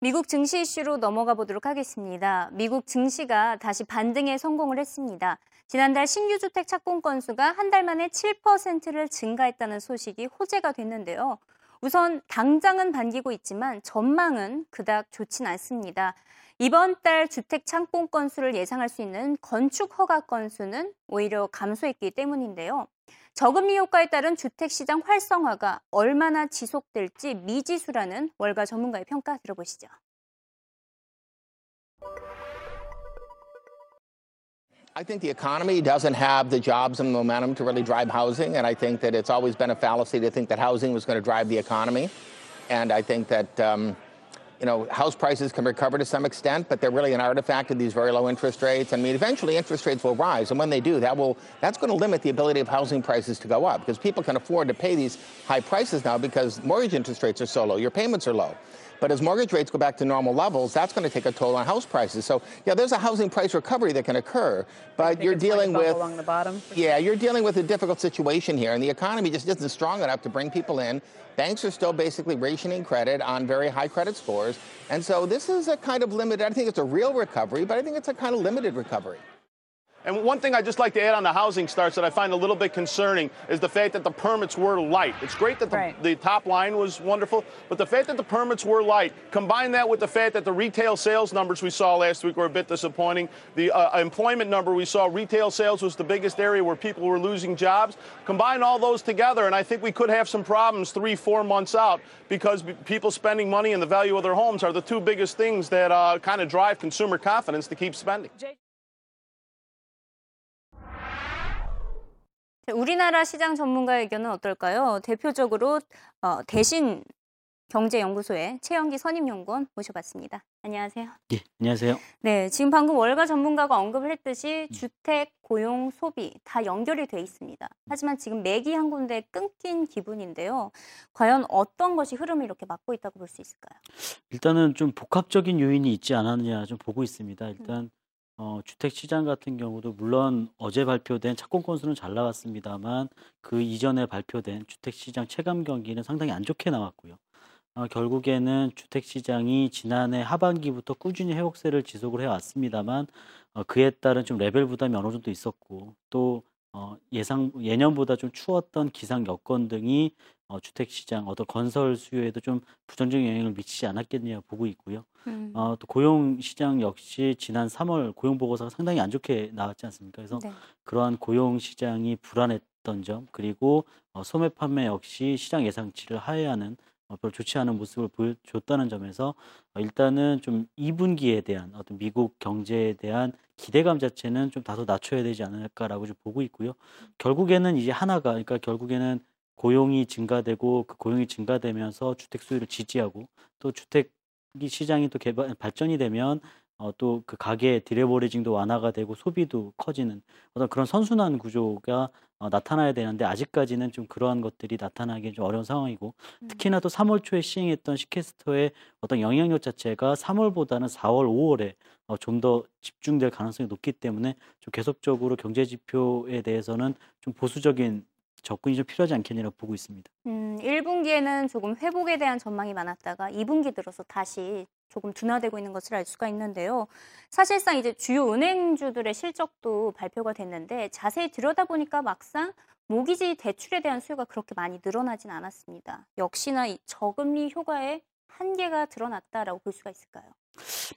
미국 증시 이슈로 넘어가 보도록 하겠습니다. 미국 증시가 다시 반등에 성공을 했습니다. 지난달 신규 주택 착공 건수가 한 달 만에 7%를 증가했다는 소식이 호재가 됐는데요. 우선 당장은 반기고 있지만 전망은 그닥 좋진 않습니다. 이번 달 주택 착공 건수를 예상할 수 있는 건축 허가 건수는 오히려 감소했기 때문인데요. 저금리 효과에 따른 주택시장 활성화가 얼마나 지속될지 미지수라는 월가 전문가의 평가 들어보시죠. Um, you know, house prices can recover to some extent, but they're really an artifact of these very low interest rates. I mean, eventually interest rates will rise, and when they do, that will that's going to limit the ability of housing prices to go up because people can afford to pay these high prices now because mortgage interest rates are so low, your payments are low. But as mortgage rates go back to normal levels, that's going to take a toll on house prices. So yeah, there's a housing price recovery that can occur, but you're dealing like with along the bottom. yeah, you're dealing with a difficult situation here, and the economy just isn't strong enough to bring people in. Banks are still basically rationing credit on very high credit scores, and so this is a kind of limited. I think it's a real recovery, but I think it's a kind of limited recovery. And one thing I'd just like to add on the housing starts that I find a little bit concerning is the fact that the permits were light. It's great that the, Right. the top line was wonderful, but the fact that the permits were light, combine that with the fact that the retail sales numbers we saw last week were a bit disappointing. The uh, employment number we saw, retail sales was the biggest area where people were losing jobs. Combine all those together, and I think we could have some problems three, four months out because people spending money and the value of their homes are the two biggest things that uh, kind of drive consumer confidence to keep spending. 우리나라 시장 전문가의 의견은 어떨까요? 대표적으로 어, 대신 경제연구소의 최영기 선임연구원 모셔봤습니다. 안녕하세요. 예, 안녕하세요. 네, 지금 방금 월가 전문가가 언급을 했듯이 주택, 고용, 소비 다 연결이 돼 있습니다. 하지만 지금 맥이 한 군데 끊긴 기분인데요. 과연 어떤 것이 흐름을 이렇게 막고 있다고 볼 수 있을까요? 일단은 좀 복합적인 요인이 있지 않았느냐 좀 보고 있습니다. 일단 어, 주택 시장 같은 경우도 물론 어제 발표된 착공 건수는 잘 나왔습니다만 그 이전에 발표된 주택 시장 체감 경기는 상당히 안 좋게 나왔고요. 어, 결국에는 주택 시장이 지난해 하반기부터 꾸준히 회복세를 지속을 해왔습니다만 어, 그에 따른 좀 레벨 부담이 어느 정도 있었고 또 어, 예상 예년보다 좀 추웠던 기상 여건 등이 어, 주택 시장 어떤 건설 수요에도 좀 부정적인 영향을 미치지 않았겠냐 보고 있고요. 음, 어, 또 고용 시장 역시 지난 3월 고용 보고서가 상당히 안 좋게 나왔지 않습니까? 그래서 네. 그러한 고용 시장이 불안했던 점 그리고 어, 소매 판매 역시 시장 예상치를 하회하는 어, 별로 좋지 않은 모습을 보여줬다는 점에서 어, 일단은 좀 2분기에 대한 어떤 미국 경제에 대한 기대감 자체는 좀 다소 낮춰야 되지 않을까라고 좀 보고 있고요. 결국에는 이제 하나가 그러니까 결국에는 고용이 증가되고 그 고용이 증가되면서 주택 수요를 지지하고 또 주택 이 시장이 또 개발 발전이 되면 어, 또 그 가계 디레버리징도 완화가 되고 소비도 커지는 어떤 그런 선순환 구조가 어, 나타나야 되는데 아직까지는 좀 그러한 것들이 나타나기 좀 어려운 상황이고 특히나 또 3월 초에 시행했던 시캐스터의 어떤 영향력 자체가 3월보다는 4월, 5월에 어, 좀 더 집중될 가능성이 높기 때문에 좀 계속적으로 경제 지표에 대해서는 좀 보수적인 접근이 좀 필요하지 않겠냐고 보고 있습니다. 음, 1분기에는 조금 회복에 대한 전망이 많았다가 2분기 들어서 다시 조금 둔화되고 있는 것을 알 수가 있는데요. 사실상 이제 주요 은행주들의 실적도 발표가 됐는데 자세히 들여다보니까 막상 모기지 대출에 대한 수요가 그렇게 많이 늘어나진 않았습니다. 역시나 이 저금리 효과의 한계가 드러났다라고 볼 수가 있을까요?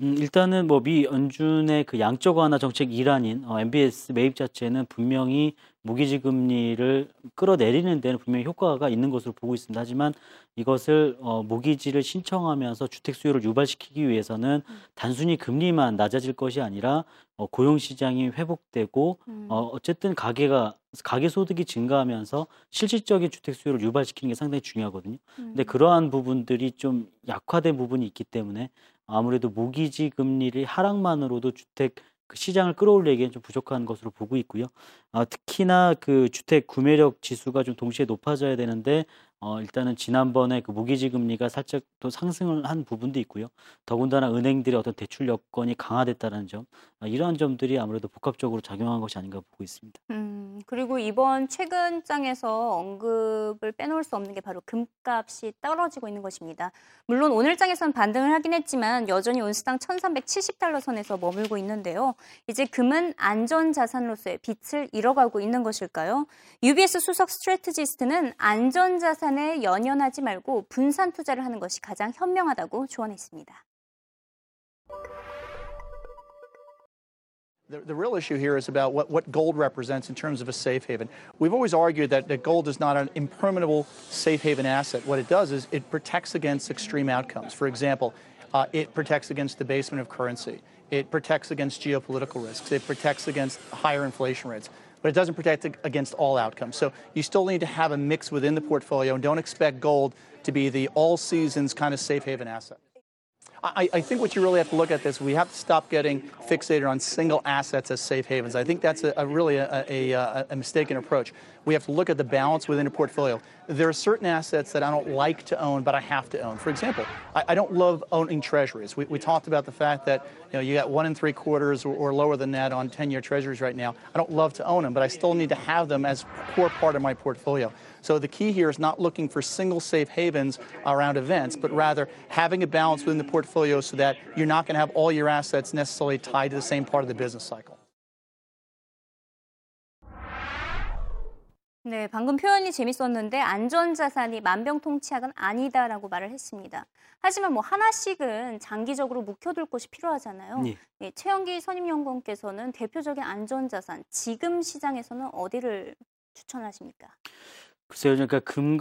음, 일단은 뭐 미 연준의 그 양적 완화 정책 일환인 어, MBS 매입 자체는 분명히 모기지 금리를 끌어내리는 데는 분명히 효과가 있는 것으로 보고 있습니다. 하지만 이것을 어, 모기지를 신청하면서 주택 수요를 유발시키기 위해서는 단순히 금리만 낮아질 것이 아니라 어, 고용 시장이 회복되고 음. 어, 어쨌든 가계가 가계 소득이 증가하면서 실질적인 주택 수요를 유발시키는 게 상당히 중요하거든요. 근데 그러한 부분들이 좀 약화된 부분이 있기 때문에 아무래도 모기지 금리를 하락만으로도 주택 그 시장을 끌어올리기엔 좀 부족한 것으로 보고 있고요. 아, 특히나 그 주택 구매력 지수가 좀 동시에 높아져야 되는데 어, 일단은 지난번에 그 모기지 금리가 살짝 또 상승을 한 부분도 있고요. 더군다나 은행들의 어떤 대출 여건이 강화됐다는 점, 아, 이러한 점들이 아무래도 복합적으로 작용한 것이 아닌가 보고 있습니다. 음, 그리고 이번 최근 장에서 언급을 빼놓을 수 없는 게 바로 금값이 떨어지고 있는 것입니다. 물론 오늘 장에서는 반등을 하긴 했지만 여전히 온스당 1370달러 선에서 머물고 있는데요. 이제 금은 안전 자산으로서의 빛을 잃어가고 있는 것일까요? UBS 수석 스트레트지스트는 안전 자산 에 연연하지 말고 분산 투자를 하는 것이 가장 현명하다고 조언했습니다. The, the real issue here is about what, what gold represents in terms of a safe haven. We've always argued that, that gold is not an impermeable safe haven asset. What it does is it protects against extreme outcomes. For example, uh, it protects against debasement of currency. It protects against geopolitical risks. It protects against higher inflation rates. But it doesn't protect against all outcomes. So you still need to have a mix within the portfolio and don't expect gold to be the all seasons kind of safe haven asset. I, I think what you really have to look at this, we have to stop getting fixated on single assets as safe havens. I think that's a, a really a, a, a, mistaken approach. We have to look at the balance within a portfolio. There are certain assets that I don't like to own, but I have to own. For example, I, I don't love owning treasuries. We, we talked about the fact that you know you got one and three quarters or, or lower than that on 10-year treasuries right now. I don't love to own them, but I still need to have them as a core part of my portfolio. So the key here is not looking for single safe havens around events, but rather having a balance within the portfolio so that you're not going to have all your assets necessarily tied to the same part of the business cycle. 네, 방금 표현이 재밌었는데 안전자산이 만병통치약은 아니다라고 말을 했습니다. 하지만 뭐 하나씩은 장기적으로 묵혀둘 곳이 필요하잖아요. 예. 네, 최영기 선임연구원께서는 대표적인 안전자산, 지금 시장에서는 어디를 추천하십니까? 글쎄요, 그러니까 금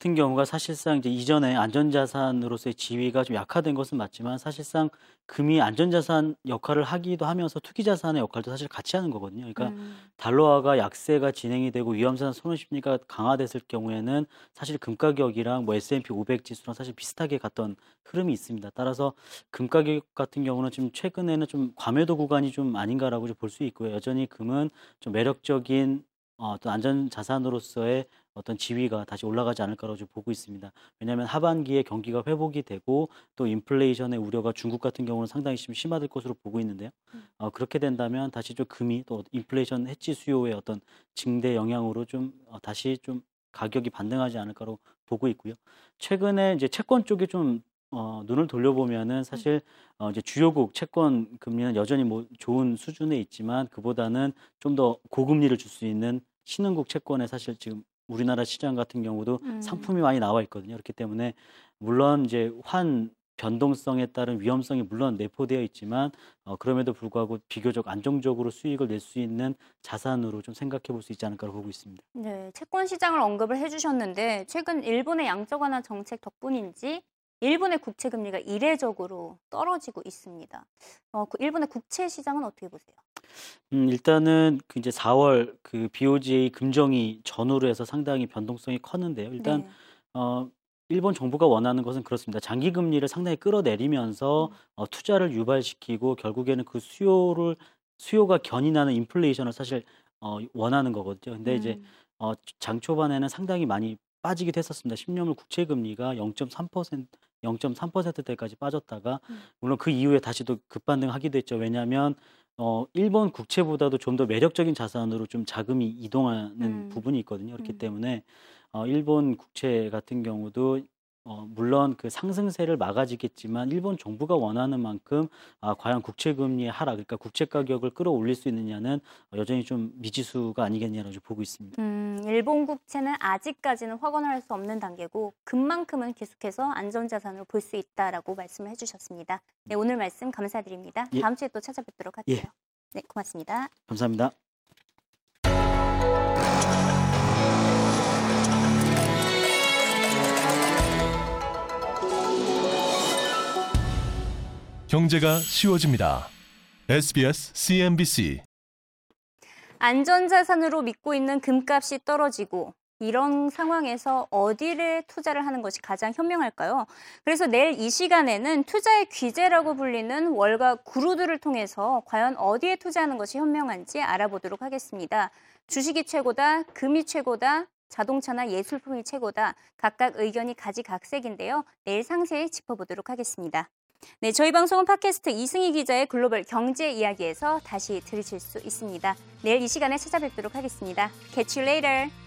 같은 경우가 사실상 이제 이전에 안전자산으로서의 지위가 좀 약화된 것은 맞지만 사실상 금이 안전자산 역할을 하기도 하면서 투기자산의 역할도 사실 같이 하는 거거든요. 그러니까 음, 달러화가 약세가 진행이 되고 위험자산 선호 심리가 강화됐을 경우에는 사실 금 가격이랑 뭐 S&P 500 지수랑 사실 비슷하게 갔던 흐름이 있습니다. 따라서 금 가격 같은 경우는 지금 최근에는 좀 과매도 구간이 좀 아닌가라고 볼 수 있고요. 여전히 금은 좀 매력적인 어, 어떤 안전 자산으로서의 어떤 지위가 다시 올라가지 않을 까라고 좀 보고 있습니다. 왜냐하면 하반기에 경기가 회복이 되고 또 인플레이션의 우려가 중국 같은 경우는 상당히 좀 심화될 것으로 보고 있는데요. 어, 그렇게 된다면 다시 좀 금이 또 인플레이션 해치 수요의 어떤 증대 영향으로 좀 어, 다시 좀 가격이 반등하지 않을까로 보고 있고요. 최근에 이제 채권 쪽에 좀 어, 눈을 돌려보면은 사실 어, 이제 주요국 채권 금리는 여전히 뭐 좋은 수준에 있지만 그보다는 좀 더 고금리를 줄 수 있는 신흥국 채권에 사실 지금 우리나라 시장 같은 경우도 음. 상품이 많이 나와 있거든요. 그렇기 때문에 물론 이제 환 변동성에 따른 위험성이 물론 내포되어 있지만 어, 그럼에도 불구하고 비교적 안정적으로 수익을 낼 수 있는 자산으로 좀 생각해 볼 수 있지 않을까로 보고 있습니다. 네, 채권 시장을 언급을 해주셨는데 최근 일본의 양적 완화 정책 덕분인지 일본의 국채 금리가 이례적으로 떨어지고 있습니다. 어, 그 일본의 국채 시장은 어떻게 보세요? 음, 일단은 그 이제 4월 그 BOJ 금정이 전후로 해서 상당히 변동성이 컸는데요. 일단 네. 어, 일본 정부가 원하는 것은 그렇습니다. 장기 금리를 상당히 끌어내리면서 어, 투자를 유발시키고 결국에는 그 수요를 수요가 견인하는 인플레이션을 사실 어, 원하는 거거든요. 근데 이제 음, 어, 장 초반에는 상당히 많이 빠지기도 했었습니다. 10년물 국채 금리가 0.3% 0.3%대까지 빠졌다가 음. 물론 그 이후에 다시 또 급반등하기도 했죠. 왜냐하면 어, 일본 국채보다도 좀 더 매력적인 자산으로 좀 자금이 이동하는 음. 부분이 있거든요. 그렇기 음. 때문에 어, 일본 국채 같은 경우도 어, 물론 그 상승세를 막아지겠지만 일본 정부가 원하는 만큼 아, 과연 국채 금리의 하락, 그러니까 국채 가격을 끌어올릴 수 있느냐는 어, 여전히 좀 미지수가 아니겠냐라고 좀 보고 있습니다. 음, 일본 국채는 아직까지는 확언할 수 없는 단계고 금만큼은 계속해서 안전자산으로 볼 수 있다라고 말씀을 해주셨습니다. 네, 오늘 말씀 감사드립니다. 예. 다음 주에 또 찾아뵙도록 할게요. 예. 네, 고맙습니다. 감사합니다. 경제가 쉬워집니다. SBS CNBC 안전자산으로 믿고 있는 금값이 떨어지고 이런 상황에서 어디를 투자를 하는 것이 가장 현명할까요? 그래서 내일 이 시간에는 투자의 귀재라고 불리는 월가 구루들을 통해서 과연 어디에 투자하는 것이 현명한지 알아보도록 하겠습니다. 주식이 최고다, 금이 최고다, 자동차나 예술품이 최고다. 각각 의견이 가지각색인데요. 내일 상세히 짚어보도록 하겠습니다. 네, 저희 방송은 팟캐스트 이승희 기자의 글로벌 경제 이야기에서 다시 들으실 수 있습니다. 내일 이 시간에 찾아뵙도록 하겠습니다. Catch you later.